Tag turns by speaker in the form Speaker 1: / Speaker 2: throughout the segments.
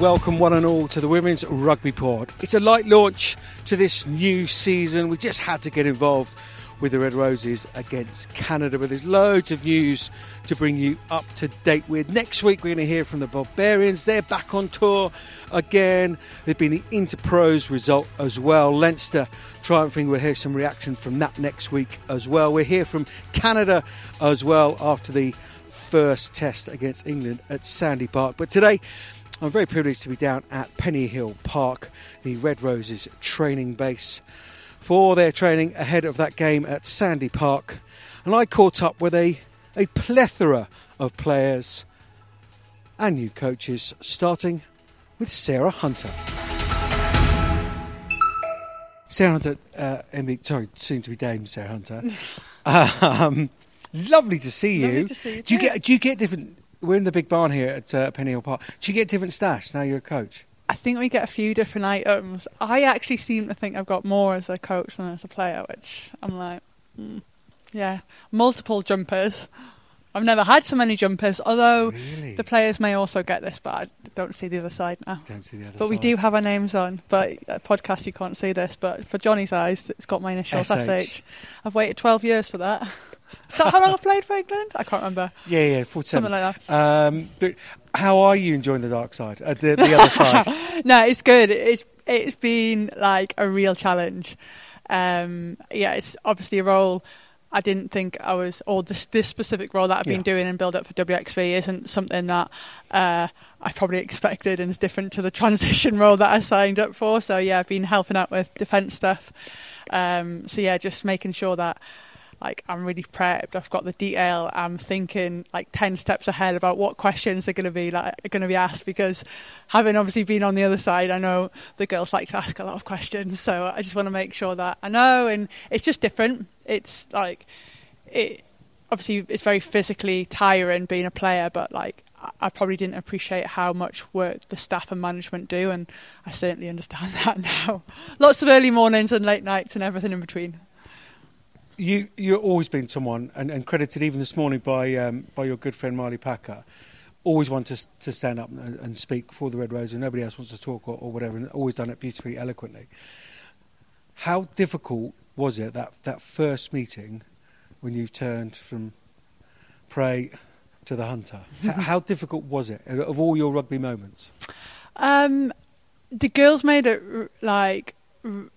Speaker 1: welcome one and all to the Women's Rugby Pod. It's a light launch to this new season. We just had to get involved with the Red Roses against Canada, but there's loads of news to bring you up to date with. Next week, we're going to hear from the Barbarians. They're back on tour again. There's been the Interpros result as well. Leinster triumphing. We'll hear some reaction from that next week as well. We'll hear from Canada as well after the first test against England at Sandy Park. But today, I'm very privileged to be down at Pennyhill Park, the Red Roses training base, for their training ahead of that game at Sandy Park. And I caught up with a, a plethora of players and new coaches, starting with Sarah Hunter. Sarah Hunter, uh, MB, sorry, soon to be Dame Sarah Hunter. um, lovely to see you.
Speaker 2: Lovely to see you
Speaker 1: do you get do you get different? We're in the big barn here at uh, Pennyhill Park. Do you get different stash now you're a coach?
Speaker 2: I think we get a few different items. I actually seem to think I've got more as a coach than as a player, which I'm like, mm, yeah, multiple jumpers. I've never had so many jumpers, although
Speaker 1: Really?
Speaker 2: the players may also get this, but I don't see the other side now.
Speaker 1: Don't see the other
Speaker 2: But we do have our names on. But uh, podcast, you can't see this. But for Johnny's eyes, it's got my initials
Speaker 1: SH.
Speaker 2: SH. I've waited 12 years for that. Is that how long I've played for England? I can't remember.
Speaker 1: Yeah, yeah, 47.
Speaker 2: Something like that.
Speaker 1: Um, but how are you enjoying the dark side? Uh, the, the other side?
Speaker 2: no, it's good. It's it's been like a real challenge. Um, yeah, it's obviously a role I didn't think I was, or this this specific role that I've
Speaker 1: Yeah.
Speaker 2: been doing in build up for WXV isn't something that uh, I probably expected and is different to the transition role that I signed up for. So yeah, I've been helping out with defence stuff. Um, so yeah, just making sure that like I'm really prepped. I've got the detail. I'm thinking like ten steps ahead about what questions are going to be like are going to be asked because having obviously been on the other side, I know the girls like to ask a lot of questions. So I just want to make sure that I know, and it's just different. It's like it. Obviously, it's very physically tiring being a player, but like I- I probably didn't appreciate how much work the staff and management do, and I certainly understand that now. Lots of early mornings and late nights and everything in between.
Speaker 1: You you've always been someone, and, and credited even this morning by um, by your good friend Marlie Packer, always want to to stand up and, and speak for the Red Rose, and nobody else wants to talk or, or whatever, and always done it beautifully, eloquently. How difficult was it that that first meeting when you turned from prey to the hunter? How difficult was it of all your rugby moments?
Speaker 2: Um, the girls made it like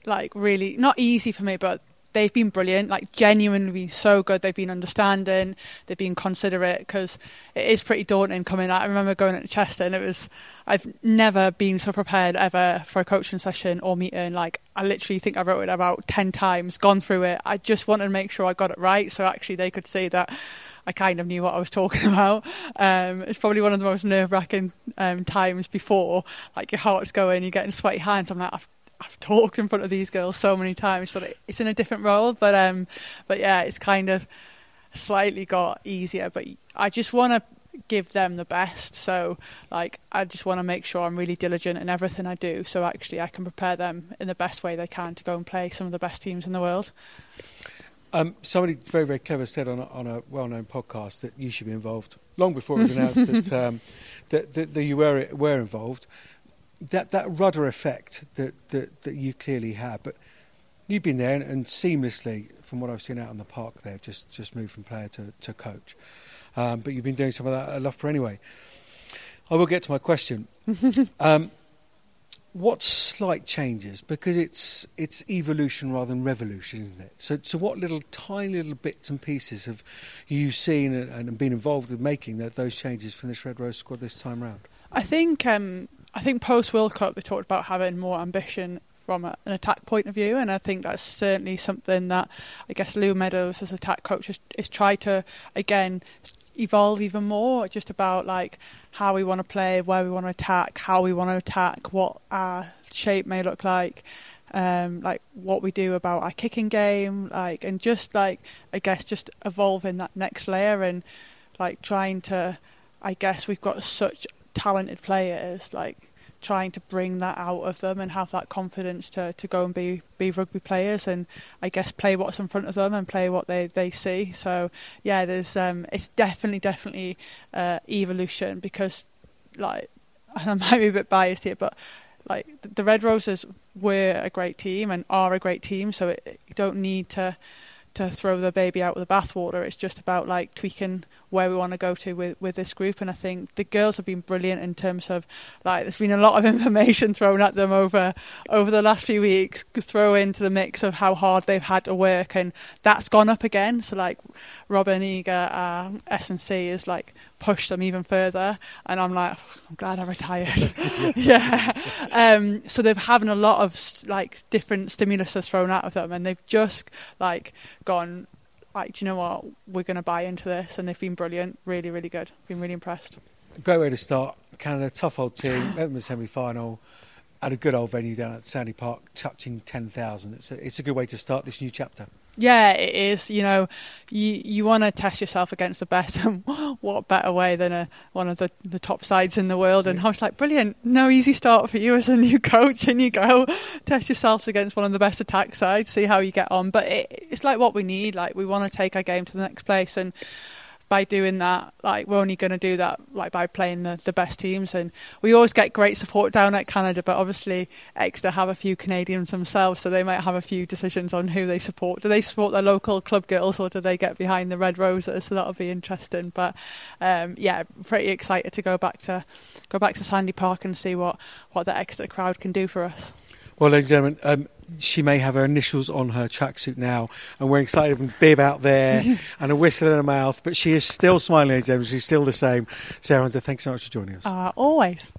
Speaker 2: like really not easy for me, but they've been brilliant. Like genuinely so good. They've been understanding. They've been considerate because it is pretty daunting coming out. I remember going into Chester and it was. I've never been so prepared ever for a coaching session or meeting. Like I literally think I wrote it about ten times, gone through it. I just wanted to make sure I got it right, so actually they could see that. I kind of knew what I was talking about. Um, it's probably one of the most nerve wracking um, times before. Like your heart's going, you're getting sweaty hands. I'm like, I've, I've talked in front of these girls so many times, but it's in a different role. But um, but yeah, it's kind of slightly got easier. But I just want to give them the best. So like, I just want to make sure I'm really diligent in everything I do. So actually, I can prepare them in the best way they can to go and play some of the best teams in the world.
Speaker 1: Um, somebody very, very clever said on a, on a well-known podcast that you should be involved long before it was announced that, um, that, that that you were were involved. That that rudder effect that, that, that you clearly have. but you've been there and, and seamlessly, from what I've seen out in the park, there just just moved from player to, to coach. Um, but you've been doing some of that at Loughborough anyway. I will get to my question. um, what slight changes because it's it's evolution rather than revolution, isn't it? So so what little tiny little bits and pieces have you seen and, and been involved with making that those changes from this Red Rose squad this time round?
Speaker 2: I think um, I think post World Cup they talked about having more ambition from an attack point of view, and I think that's certainly something that I guess Lou Meadows as attack coach has, has tried to again evolve even more. Just about like how we want to play, where we want to attack, how we want to attack, what our shape may look like. Um, like what we do about our kicking game, like and just like I guess just evolving that next layer and like trying to I guess we've got such talented players, like trying to bring that out of them and have that confidence to, to go and be, be rugby players and I guess play what's in front of them and play what they, they see. So yeah, there's um it's definitely definitely uh, evolution because like I might be a bit biased here, but like the Red Roses were a great team and are a great team, so it, you don't need to to throw the baby out with the bathwater. It's just about like tweaking where we want to go to with, with this group. And I think the girls have been brilliant in terms of like there's been a lot of information thrown at them over over the last few weeks, throw into the mix of how hard they've had to work, and that's gone up again. So like Robin Eager, uh, S and C is like pushed them even further, and I'm like I'm glad I retired. yeah. Um, so they've having a lot of like different stimuluses thrown out of them, and they've just like gone do you know what? We're going to buy into this, and they've been brilliant. Really, really good. Been really impressed.
Speaker 1: Great way to start. Canada, tough old team. Met them the semi-final. At a good old venue down at Sandy Park, touching ten thousand. It's a, it's a good way to start this new chapter.
Speaker 2: Yeah, it is. You know, you you want to test yourself against the best, and what better way than a, one of the, the top sides in the world? And I was like, brilliant. No easy start for you as a new coach, and you go test yourselves against one of the best attack sides, see how you get on. But it, it's like what we need. Like we want to take our game to the next place, and by doing that, like we're only going to do that like by playing the, the best teams. And we always get great support down at Canada, but obviously Exeter have a few Canadians themselves, so they might have a few decisions on who they support. Do they support their local club girls or do they get behind the Red Roses? So that'll be interesting. But um, yeah, pretty excited to go back to go back to Sandy Park and see what what the Exeter crowd can do for us.
Speaker 1: Well, ladies and gentlemen, um, she may have her initials on her tracksuit now, and we're excited a bib out there and a whistle in her mouth, but she is still smiling, and. She's still the same. Sarah Hunter, thanks so much for joining us.
Speaker 2: Uh, always.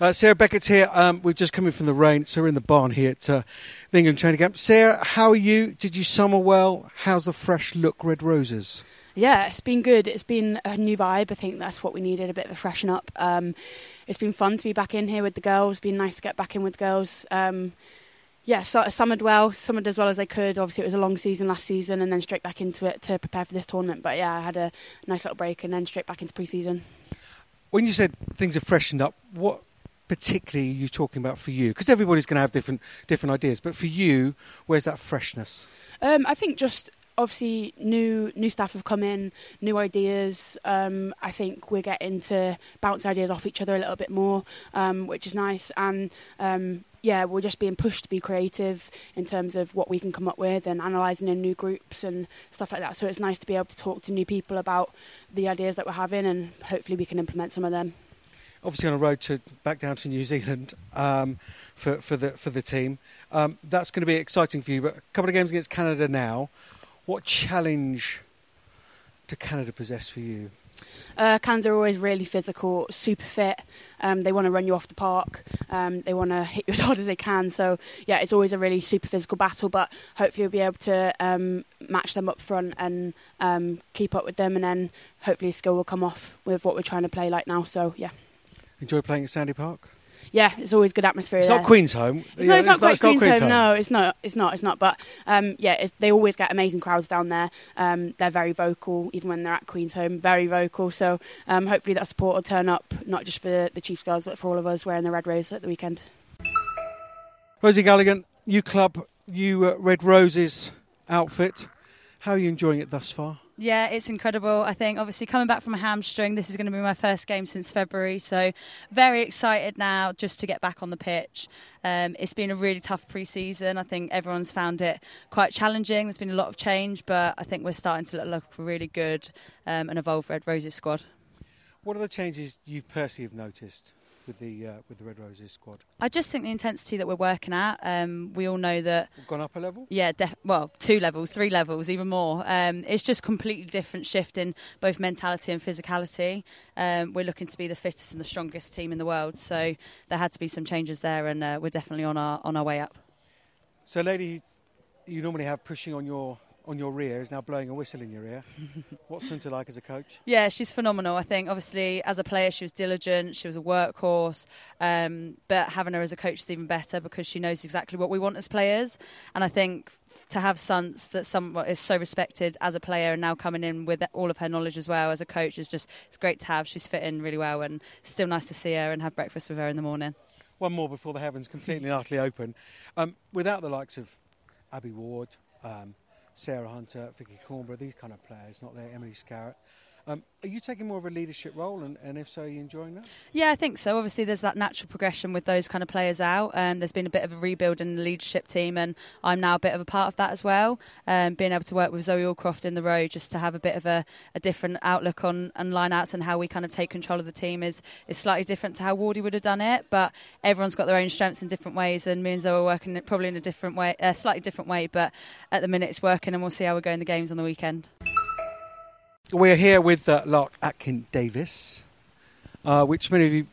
Speaker 1: Uh, Sarah Beckett's here. Um, we've just come in from the rain, so we're in the barn here at uh, the England training camp. Sarah, how are you? Did you summer well? How's the fresh look Red Roses?
Speaker 3: Yeah, it's been good. It's been a new vibe. I think that's what we needed, a bit of a freshen up. Um, it's been fun to be back in here with the girls. It's been nice to get back in with the girls. Um, yeah, so, summered well, summered as well as I could. Obviously, it was a long season last season, and then straight back into it to prepare for this tournament. But yeah, I had a nice little break, and then straight back into pre-season.
Speaker 1: When you said things have freshened up, what particularly are you talking about for you? Because everybody's going to have different different ideas, but for you, where's that freshness?
Speaker 3: Um, I think just obviously new new staff have come in, new ideas. Um, I think we're getting to bounce ideas off each other a little bit more, um, which is nice. And um, yeah, we're just being pushed to be creative in terms of what we can come up with and analysing in new groups and stuff like that. So it's nice to be able to talk to new people about the ideas that we're having, and hopefully we can implement some of them.
Speaker 1: Obviously, on a road to back down to New Zealand um, for for the for the team, um, that's going to be exciting for you. But a couple of games against Canada now. What challenge do Canada possess for you?
Speaker 3: Uh, Canada are always really physical, super fit. Um, they want to run you off the park. Um, they want to hit you as hard as they can. So yeah, it's always a really super physical battle. But hopefully we'll be able to um, match them up front and um, keep up with them, and then hopefully skill will come off with what we're trying to play like now. So yeah.
Speaker 1: Enjoy playing at Sandy Park
Speaker 3: yeah, it's always good atmosphere.
Speaker 1: It's
Speaker 3: there.
Speaker 1: not Queen's home.
Speaker 3: It's, no, it's, not quite Queen's, Queen's home. home. No, it's not. It's not. It's not. But um, yeah, they always get amazing crowds down there. Um, they're very vocal, even when they're at Queen's home. Very vocal. So um, hopefully that support will turn up, not just for the, the Chiefs girls, but for all of us wearing the red rose at the weekend.
Speaker 1: Rosie Galligan, you club, you uh, Red Roses outfit. How are you enjoying it thus far?
Speaker 4: Yeah, it's incredible. I think obviously coming back from a hamstring, this is going to be my first game since February. So very excited now just to get back on the pitch. Um, it's been a really tough pre-season. I think everyone's found it quite challenging. There's been a lot of change, but I think we're starting to look really good um, and evolve Red Roses squad.
Speaker 1: What are the changes you've personally have noticed? With the uh, with the Red Roses squad?
Speaker 4: I just think the intensity that we're working at. Um, we all know that
Speaker 1: We've gone up a level.
Speaker 4: Yeah, def- well, two levels, three levels, even more. Um, it's just completely different shift in both mentality and physicality. Um, we're looking to be the fittest and the strongest team in the world, so there had to be some changes there, and uh, we're definitely on our on our way up.
Speaker 1: So, lady, you normally have pushing on your on your rear is now blowing a whistle in your ear. What's Sunta like as a coach?
Speaker 4: Yeah, she's phenomenal. I think obviously as a player she was diligent, she was a workhorse, um, but having her as a coach is even better because she knows exactly what we want as players. And I think to have Suns that some is so respected as a player and now coming in with all of her knowledge as well as a coach is just it's great to have. She's fitting really well and still nice to see her and have breakfast with her in the morning.
Speaker 1: One more before the heavens completely and utterly open. Um, without the likes of Abbie Ward. Um, Sarah Hunter, Vickii Cornborough, these kind of players, not there, Emily Scarratt. Um, are you taking more of a leadership role, and, and, if so, are you enjoying that?
Speaker 4: Yeah, I think so. Obviously, there's that natural progression with those kind of players out. Um, there's been a bit of a rebuild in the leadership team, and I'm now a bit of a part of that as well. Um, being able to work with Zoe Aldcroft in the row just to have a bit of a, a different outlook on, lineouts and how we kind of take control of the team is, is slightly different to how Wardy would have done it. But everyone's got their own strengths in different ways, and me and Zoe are working probably in a different way, a slightly different way. But at the minute, it's working, and we'll see how we go in the games on the weekend.
Speaker 1: We're here with uh, Lark Atkin-Davies, uh, which many of you,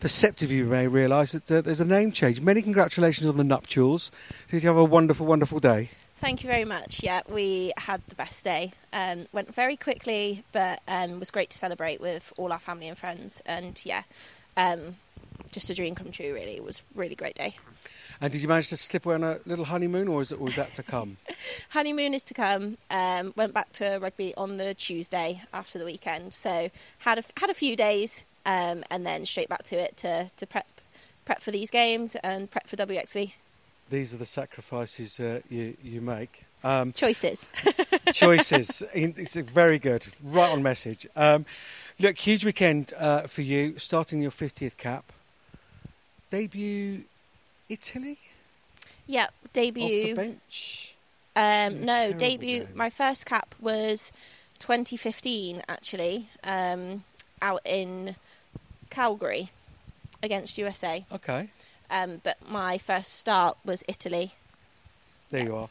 Speaker 1: perceptive you may realise that uh, there's a name change. Many congratulations on the nuptials. Did you have a wonderful, wonderful day?
Speaker 5: Thank you very much. Yeah, we had the best day. Um, went very quickly, but um, was great to celebrate with all our family and friends. And yeah, um, just a dream come true. Really, it was a really great day.
Speaker 1: And did you manage to slip away on a little honeymoon, or was, it, was that to come?
Speaker 5: honeymoon is to come. Um, went back to rugby on the Tuesday after the weekend, so had a, had a few days, um, and then straight back to it to, to prep prep for these games and prep for WXV.
Speaker 1: These are the sacrifices uh, you you make. Um,
Speaker 5: choices.
Speaker 1: choices. It's very good. Right on message. Um, look, huge weekend uh, for you. Starting your 50th cap. Debut Italy?
Speaker 5: Yeah, debut.
Speaker 1: Off the bench?
Speaker 5: Um, no, debut. Game. My first cap was 2015, actually, um, out in Calgary against USA.
Speaker 1: Okay.
Speaker 5: Um, but my first start was Italy.
Speaker 1: There yeah. you are.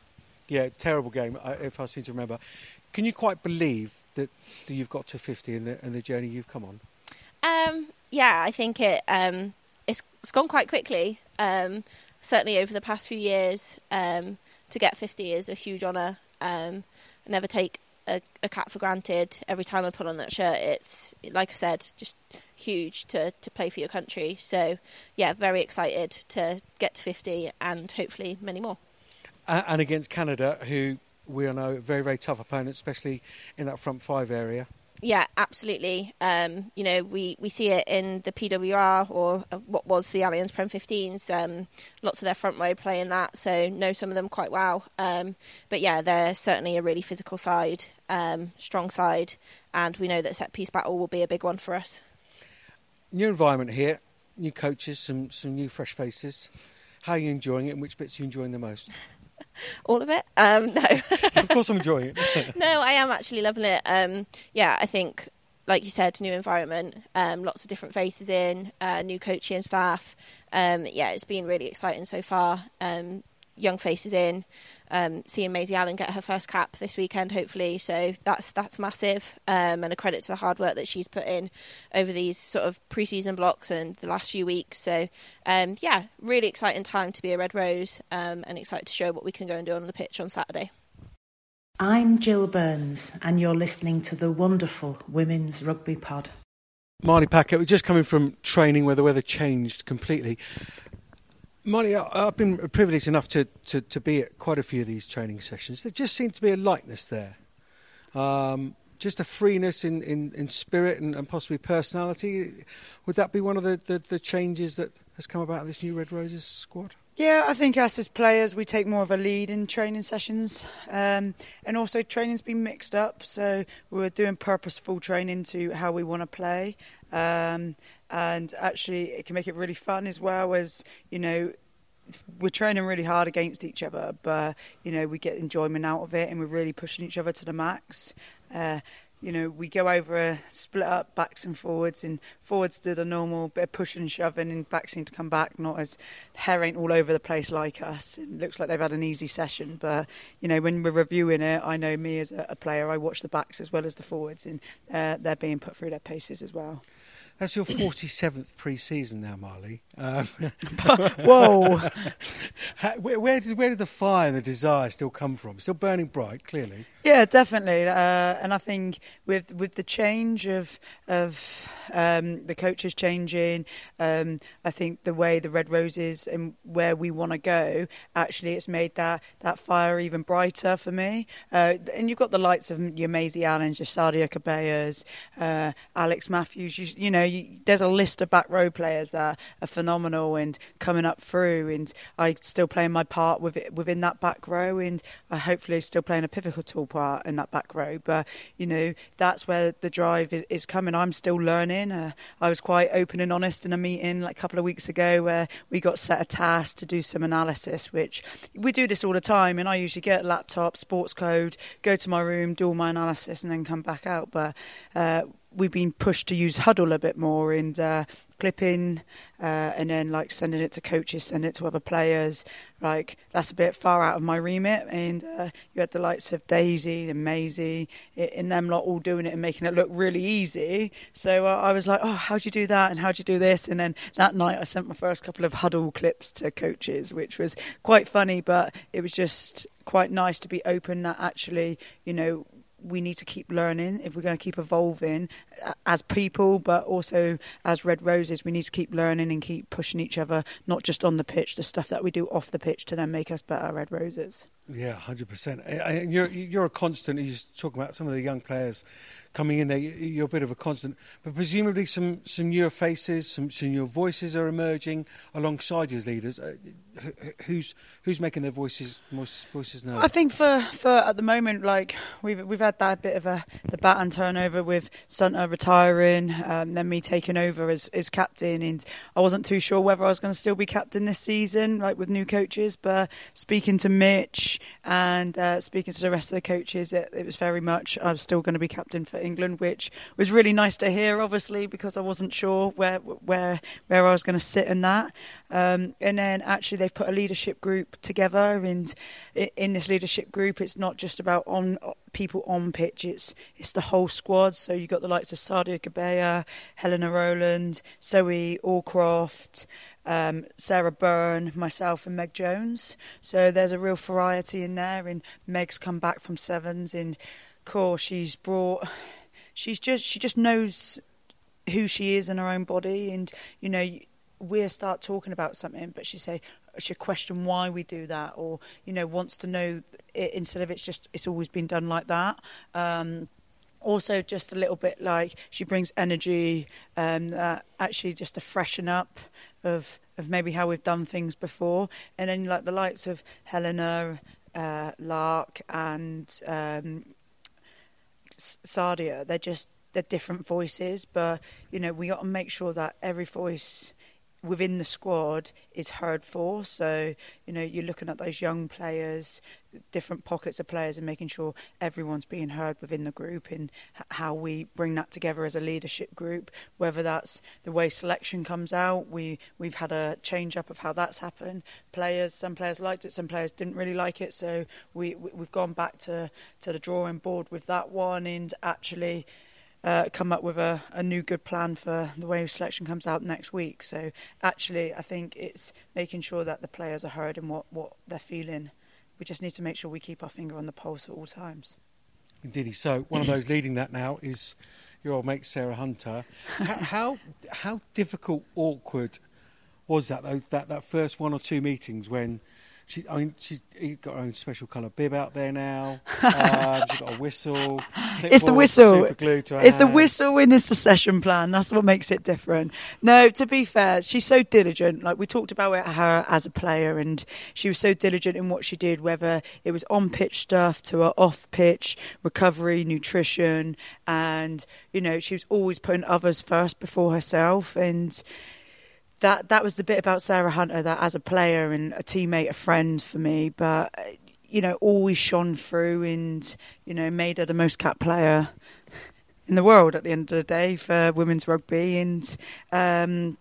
Speaker 1: Yeah, terrible game, if I seem to remember. Can you quite believe that, that you've got to 50 and the, and the journey you've come on?
Speaker 5: Um, yeah, I think it. Um, it's, it's gone quite quickly. Um, certainly over the past few years, um, to get 50 is a huge honour. Um, I never take a, a, cap for granted. Every time I put on that shirt, it's like I said, just huge to, to play for your country. So, yeah, very excited to get to 50 and hopefully many more.
Speaker 1: And against Canada, who we all know very, very tough opponent, especially in that front five area.
Speaker 5: Yeah, absolutely. Um, you know, we, we see it in the PWR or uh, what was the Allianz Prem 15s. Um, lots of their front row playing that, so know some of them quite well. Um, but yeah, they're certainly a really physical side, um, strong side, and we know that set piece battle will be a big one for us.
Speaker 1: New environment here, new coaches, some some new fresh faces. How are you enjoying it, and which bits are you enjoying the most?
Speaker 5: all of it. Um, no,
Speaker 1: of course I'm enjoying
Speaker 5: it. no, I am actually loving it. Um, yeah, I think, like you said, new environment, um, lots of different faces in, uh, new coaching staff. Um, yeah, it's been really exciting so far. Um, young faces in um, seeing Maisy Allen get her first cap this weekend, hopefully. So that's that's massive, um, and a credit to the hard work that she's put in over these sort of pre-season blocks and the last few weeks. So um, yeah, really exciting time to be a Red Rose, um, and excited to show what we can go and do on the pitch on Saturday.
Speaker 6: I'm Jill Burns, and you're listening to the wonderful Women's Rugby Pod.
Speaker 1: Marlie Packer, we're just coming from training where the weather changed completely. Molly, I've been privileged enough to, to, to, be at quite a few of these training sessions. There just seemed to be a lightness there. Um, just a freeness in, in, in spirit and, and, possibly personality. Would that be one of the, the, the, changes that has come about this new Red Roses squad?
Speaker 7: Yeah, I think us as players, we take more of a lead in training sessions. Um, and also, training's been mixed up. So, we're doing purposeful training to how we want to play. Um, and actually it can make it really fun as well as you know we're training really hard against each other but you know we get enjoyment out of it and we're really pushing each other to the max uh, you know, we go over a split up backs and forwards, and forwards do the normal bit of pushing and shoving, and backs seem to come back, not as hair ain't all over the place like us. It looks like they've had an easy session, but you know, when we're reviewing it, I know me as a, a player, I watch the backs as well as the forwards, and uh, they're being put through their paces as well.
Speaker 1: That's your 47th pre-season now, Marlie. Um,
Speaker 7: Whoa!
Speaker 1: where, where, does, where does the fire and the desire still come from? Still burning bright, clearly.
Speaker 7: Yeah, definitely. Uh, and I think with with the change of of um, the coaches changing, um, I think the way the Red Roses and where we want to go, actually, it's made that, that fire even brighter for me. Uh, and you've got the lights of your Maisy Allen, your Sadia Kabeya, uh, Alex Matthews. You, you know, you, there's a list of back row players that are phenomenal and coming up through, and I still playing my part with it, within that back row, and I hopefully still playing a pivotal part in that back row. But you know, that's where the drive is, is coming. I'm still learning. Uh, I was quite open and honest in a meeting like a couple of weeks ago where we got set a task to do some analysis, which we do this all the time, and I usually get a laptop, sports code, go to my room, do all my analysis, and then come back out. But uh, we've been pushed to use Hudl a bit more and uh, clipping, uh, and then like sending it to coaches, send it to other players. Like that's a bit far out of my remit. And uh, you had the likes of Daisy and Maisie, and them lot all doing it and making it look really easy. So uh, I was like, oh, how'd you do that? And how'd you do this? And then that night I sent my first couple of Hudl clips to coaches, which was quite funny, but it was just quite nice to be open that actually, you know, we need to keep learning if we're going to keep evolving uh, as people, but also as Red Roses. We need to keep learning and keep pushing each other, not just on the pitch, the stuff that we do off the pitch to then make us better Red Roses.
Speaker 1: Yeah, hundred percent. You're you're a constant. You're talking about some of the young players coming in there. You're a bit of a constant, but presumably some some newer faces, some some newer voices are emerging alongside you as leaders. Uh, who's who's making their voices most voices known?
Speaker 7: I think for, for at the moment, like we've we've had that bit of a the baton turnover with Santa retiring, um, then me taking over as as captain, and I wasn't too sure whether I was going to still be captain this season, like with new coaches. But speaking to Mitch and uh, speaking to the rest of the coaches, it, it was very much I was still going to be captain for England, which was really nice to hear. Obviously, because I wasn't sure where where where I was going to sit in that. Um, and then actually they've put a leadership group together, and in this leadership group, it's not just about on people on pitch; it's it's the whole squad. So you've got the likes of Sadia Kabeya, Helena Rowland, Zoe Aldcroft, um, Sarah Bern, myself, and Meg Jones. So there's a real variety in there. And Meg's come back from sevens, and course she's brought. She's just she just knows who she is in her own body, and you know we'll start talking about something, but she say she question why we do that, or you know wants to know it, instead of it's just it's always been done like that. Um, also, just a little bit like she brings energy, um, uh, actually just to freshen up of of maybe how we've done things before, and then like the likes of Helena, uh, Lark, and um, Sadia, they're just they're different voices, but you know we got to make sure that every voice within the squad is heard for. So, you know, you're looking at those young players, different pockets of players, and making sure everyone's being heard within the group and how we bring that together as a leadership group. Whether that's the way selection comes out, we we've had a change up of how that's happened. Players, some players liked it, some players didn't really like it. So we we've gone back to to the drawing board with that one and actually uh, come up with a, a new good plan for the way selection comes out next week. So actually, I think it's making sure that the players are heard and what, what they're feeling. We just need to make sure we keep our finger on the pulse at all times.
Speaker 1: Indeed. So one of those leading that now is your old mate Sarah Hunter. how, how how difficult, awkward was that? Those that that first one or two meetings when she, I mean, she's got her own special colour bib out there now. um, she's got a whistle.
Speaker 7: It's the whistle.
Speaker 1: It's
Speaker 7: hand. the whistle in the succession plan. That's what makes it different. No, to be fair, she's so diligent. Like we talked about her as a player, and she was so diligent in what she did, whether it was on pitch stuff to her off pitch recovery, nutrition, and you know, she was always putting others first before herself, and that that was the bit about Sarah Hunter that as a player and a teammate, a friend for me, but you know, always shone through and you know made her the most capped player in the world at the end of the day for women's rugby and. Um,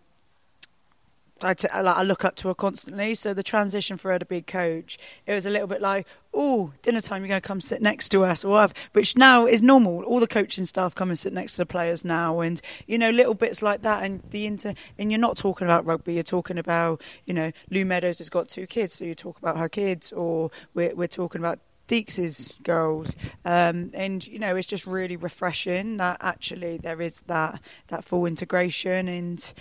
Speaker 7: I, t- I look up to her constantly. So the transition for her to be a coach, it was a little bit like, oh, dinner time, you're going to come sit next to us, or whatever. Which now is normal. All the coaching staff come and sit next to the players now, and you know, little bits like that. And the inter, and you're not talking about rugby. You're talking about, you know, Lou Meadows has got two kids, so you talk about her kids, or we're we're talking about Deeks's girls, um, and you know it's just really refreshing that actually there is that that full integration and.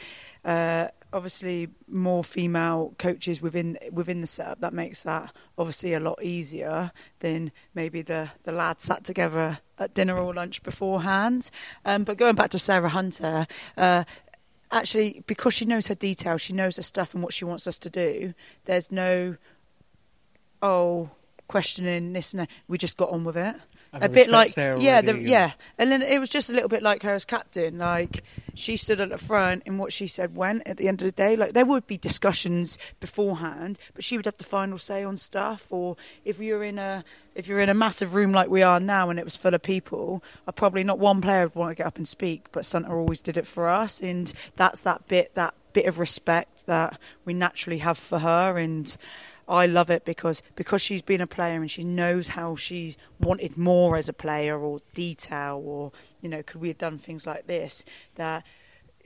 Speaker 7: Uh, obviously more female coaches within within the setup. That makes that obviously a lot easier than maybe the the lads sat together at dinner or lunch beforehand. Um, but going back to Sarah Hunter. Uh, actually, because she knows her detail, she knows her stuff and what she wants us to do. There's no, oh, questioning this and that. We just got on with it a bit like yeah, the, yeah, and then it was just a little bit like her as captain. Like she stood at the front, and what she said went. At the end of the day, like there would be discussions beforehand, but she would have the final say on stuff. Or if you're in a if you're in a massive room like we are now, and it was full of people, I probably not one player would want to get up and speak, but Santa always did it for us, and that's that bit that bit of respect that we naturally have for her and. I love it because because she's been a player and she knows how she wanted more as a player or detail or you know could we have done things like this that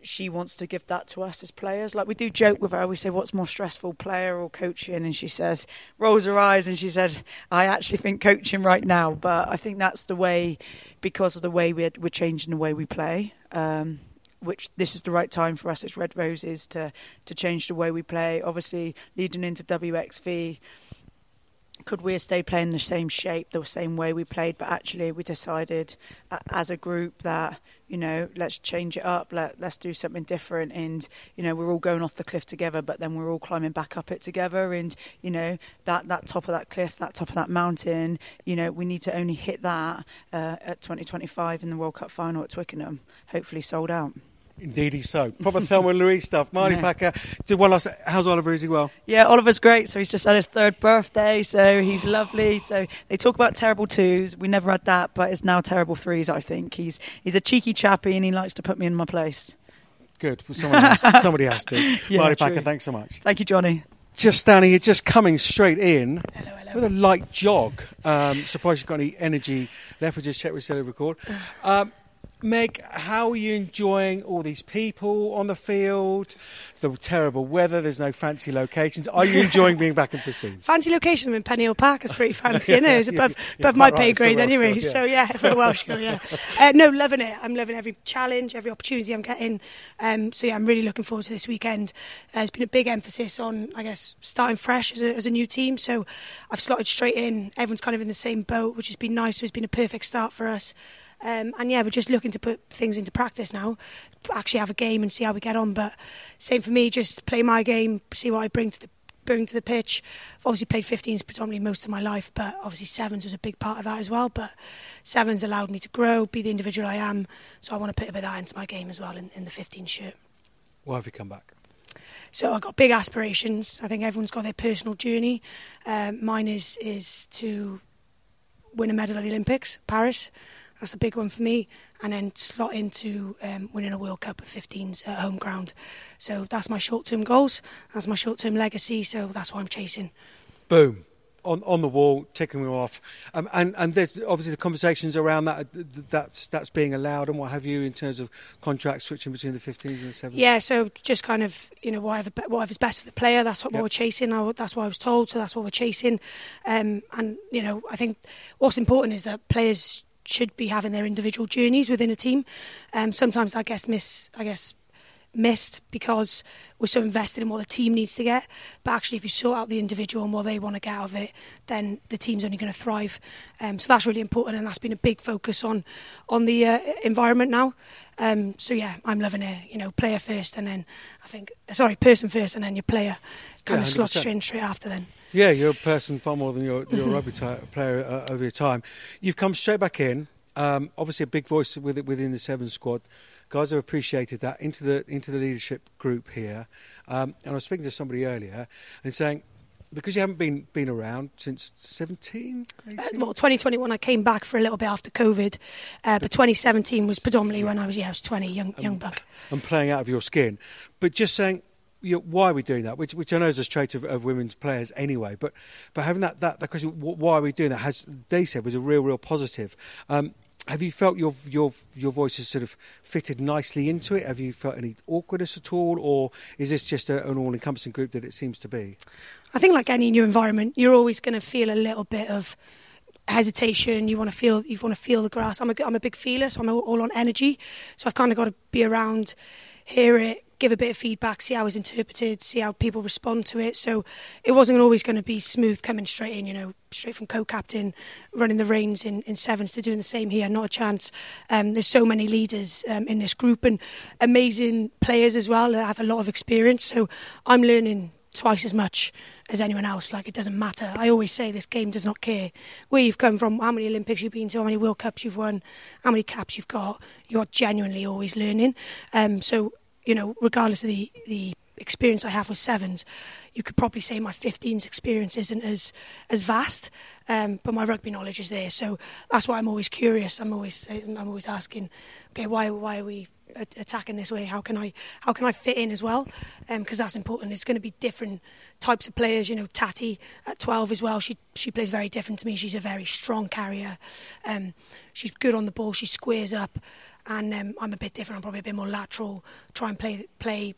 Speaker 7: she wants to give that to us as players. Like we do joke with her. We say what's more stressful player or coaching? And she says rolls her eyes and she said I actually think coaching right now. But I think that's the way because of the way we're, we're changing the way we play. Um, which this is the right time for us as Red Roses to to change the way we play. Obviously, leading into WXV, could we stay playing the same shape, the same way we played? But actually, we decided as a group that you know let's change it up, let let's do something different. And you know we're all going off the cliff together, but then we're all climbing back up it together. And you know that that top of that cliff, that top of that mountain, you know we need to only hit that uh, at 2025 in the World Cup final at Twickenham. Hopefully sold out.
Speaker 1: Indeedy so. Proper Thelma and Louise stuff. Marty
Speaker 7: Yeah.
Speaker 1: Packer. Did one last. How's Oliver? Is he well?
Speaker 8: Yeah, Oliver's great. So he's just had his third birthday, so he's lovely. So they talk about terrible twos. We never had that, but it's now terrible threes. I think he's he's a cheeky chappy, and he likes to put me in my place.
Speaker 1: Good. Well, someone has, somebody has to.
Speaker 8: Yeah,
Speaker 1: Marty
Speaker 8: true.
Speaker 1: Packer, thanks so much.
Speaker 8: Thank you, Johnny.
Speaker 1: Just standing here, just coming straight in with a light jog. Um, surprised you've got any energy left. We just check with Silly Record. Um, Meg, how are you enjoying all these people on the field? The terrible weather. There's no fancy locations. Are you enjoying being back in 15s?
Speaker 9: Fancy location. I'm in Pennyhill Park. is pretty fancy, isn't it? It's above,
Speaker 1: Yeah,
Speaker 9: above my
Speaker 1: right,
Speaker 9: pay grade anyway.
Speaker 1: yeah.
Speaker 9: So, yeah, for a Welsh girl, yeah. Uh, no, loving it. I'm loving every challenge, every opportunity I'm getting. Um, so, yeah, I'm really looking forward to this weekend. Uh, there's been a big emphasis on, I guess, starting fresh as a, as a new team. So, I've slotted straight in. Everyone's kind of in the same boat, which has been nice. So, it's been a perfect start for us. Um, and yeah, we're just looking to put things into practice now. Actually, have a game and see how we get on. But same for me, just play my game, see what I bring to the bring to the pitch. I've obviously played 15s predominantly most of my life, but obviously sevens was a big part of that as well. But sevens allowed me to grow, be the individual I am. So I want to put a bit of that into my game as well in, in the 15 shirt.
Speaker 1: Why have you come back?
Speaker 9: So I've got big aspirations. I think everyone's got their personal journey. Um, mine is is to win a medal at the Olympics, Paris. That's a big one for me, and then slot into um, winning a World Cup at 15s at home ground. So that's my short-term goals. That's my short-term legacy. So that's what I'm chasing.
Speaker 1: Boom. On, on the wall, ticking them off, um, and and there's obviously the conversations around that. That's that's being allowed, and what have you in terms of contracts switching between the 15s and the 7s.
Speaker 9: Yeah, so just kind of you know whatever whatever's best for the player. That's what
Speaker 1: Yep.
Speaker 9: we're chasing. I, that's what I was told. So that's what we're chasing. Um, and you know, I think what's important is that players should be having their individual journeys within a team. Um, sometimes that gets miss, I guess, missed because we're so invested in what the team needs to get. But actually, if you sort out the individual and what they want to get out of it, then the team's only going to thrive. Um, so that's really important, and that's been a big focus on on the uh, environment now. Um, so yeah, I'm loving it. You know, player first, and then I think sorry, person first, and then your player kind
Speaker 1: Yeah,
Speaker 9: of slot
Speaker 1: 100%.
Speaker 9: in straight after. Then
Speaker 1: Yeah, you're a person far more than your your rugby ti player uh, over your time. You've come straight back in. Um, obviously, a big voice with, within the seven squad. Guys have appreciated that into the into the leadership group here. Um, and I was speaking to somebody earlier and saying because you haven't been been around since 17,
Speaker 9: uh,
Speaker 1: 18?
Speaker 9: well, 2021 I came back for a little bit after COVID, uh, but 2017 was predominantly when I was yeah I was 20, young young buck.
Speaker 1: and playing out of your skin. But just saying, you know, why are we doing that? Which, which I know is a trait of, of women's players anyway. But, but having that, that, that question, why are we doing that? Has they said was a real, real positive. Um, have you felt your your your voice has sort of fitted nicely into it? Have you felt any awkwardness at all, or is this just a, an all-encompassing group that it seems to be?
Speaker 9: I think like any new environment, you're always going to feel a little bit of hesitation. You want to feel you want to feel the grass. I'm a I'm a big feeler, so I'm all, all on energy. So I've kind of got to be around, hear it, give a bit of feedback, see how it's interpreted, see how people respond to it. So it wasn't always going to be smooth coming straight in, you know, straight from co-captain, running the reins in, in sevens to doing the same here. Not a chance. Um, there's so many leaders um, in this group and amazing players as well that have a lot of experience. So I'm learning twice as much as anyone else. Like it doesn't matter. I always say this game does not care where you've come from, how many Olympics you've been to, how many World Cups you've won, how many caps you've got. You're genuinely always learning. Um, so you know, regardless of the the experience I have with sevens, you could probably say my 15's experience isn't as as vast, um, but my rugby knowledge is there. So that's why I'm always curious. I'm always I'm always asking, okay, why why are we attacking this way? How can I how can I fit in as well? Because um, that's important. It's going to be different types of players. You know, Tati at 12 as well. She she plays very different to me. She's a very strong carrier. Um, she's good on the ball. She squares up, and um, I'm a bit different. I'm probably a bit more lateral. Try and play play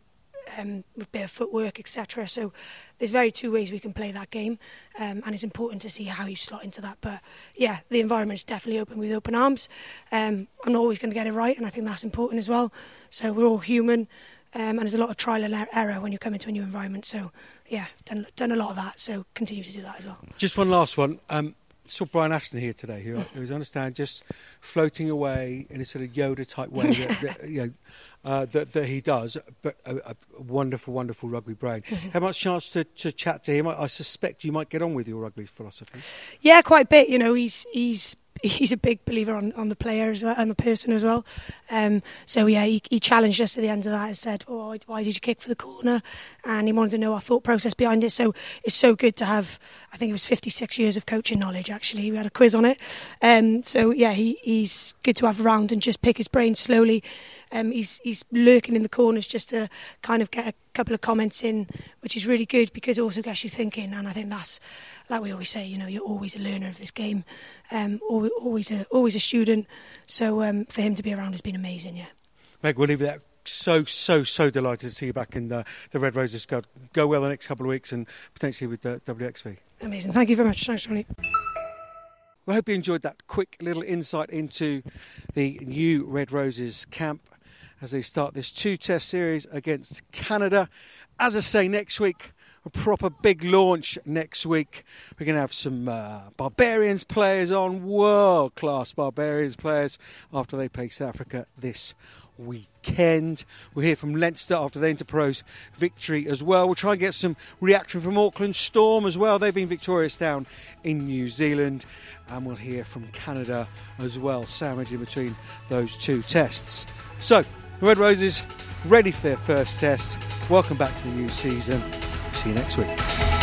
Speaker 9: um, with a bit of footwork, etc. So there's very two ways we can play that game, um, and it's important to see how you slot into that. But yeah, the environment is definitely open with open arms. Um, I'm not always going to get it right, and I think that's important as well. So we're all human, um, and there's a lot of trial and er-, error when you come into a new environment. So yeah, done done a lot of that. So continue to do that as well.
Speaker 1: Just one last one. Saw Brian Ashton here today, who, who's understand just floating away in a sort of Yoda type way that, that, you know, uh, that, that he does, but a, a, wonderful, wonderful rugby brain. Have much chance to, to chat to him? I, I, suspect you might get on with your rugby philosophy.
Speaker 9: Yeah, quite a bit. You know, he's he's he's a big believer on, on the player as well, and the person as well. Um, so yeah, he, he, challenged us at the end of that and said, "Oh, why did you kick for the corner?" And he wanted to know our thought process behind it. So it's so good to have. I think it was 56 years of coaching knowledge. Actually, we had a quiz on it. Um, so yeah, he, he's good to have around and just pick his brain slowly um, he's he's lurking in the corners just to kind of get a couple of comments in, which is really good because it also gets you thinking. And I think that's like we always say, you know, you're always a learner of this game, um, always a always a student. So um, for him to be around has been amazing. Yeah.
Speaker 1: Meg, we'll leave that so so so delighted to see you back in the, the Red Roses. Go go well the next couple of weeks and potentially with the WXV.
Speaker 9: Amazing. Thank you very much. Thanks, Tony.
Speaker 1: Well, I hope you enjoyed that quick little insight into the new Red Roses camp as they start this two test series against Canada. As I say, next week, a proper big launch next week. We're going to have some uh, Barbarians players on, world class Barbarians players, after they play South Africa this weekend. We'll hear from Leinster after the Interpros victory as well. We'll try and get some reaction from Auckland Storm as well. They've been victorious down in New Zealand. And we'll hear from Canada as well, sandwiched in between those two tests. So, the Red Roses ready for their first test. Welcome back to the new season. See you next week.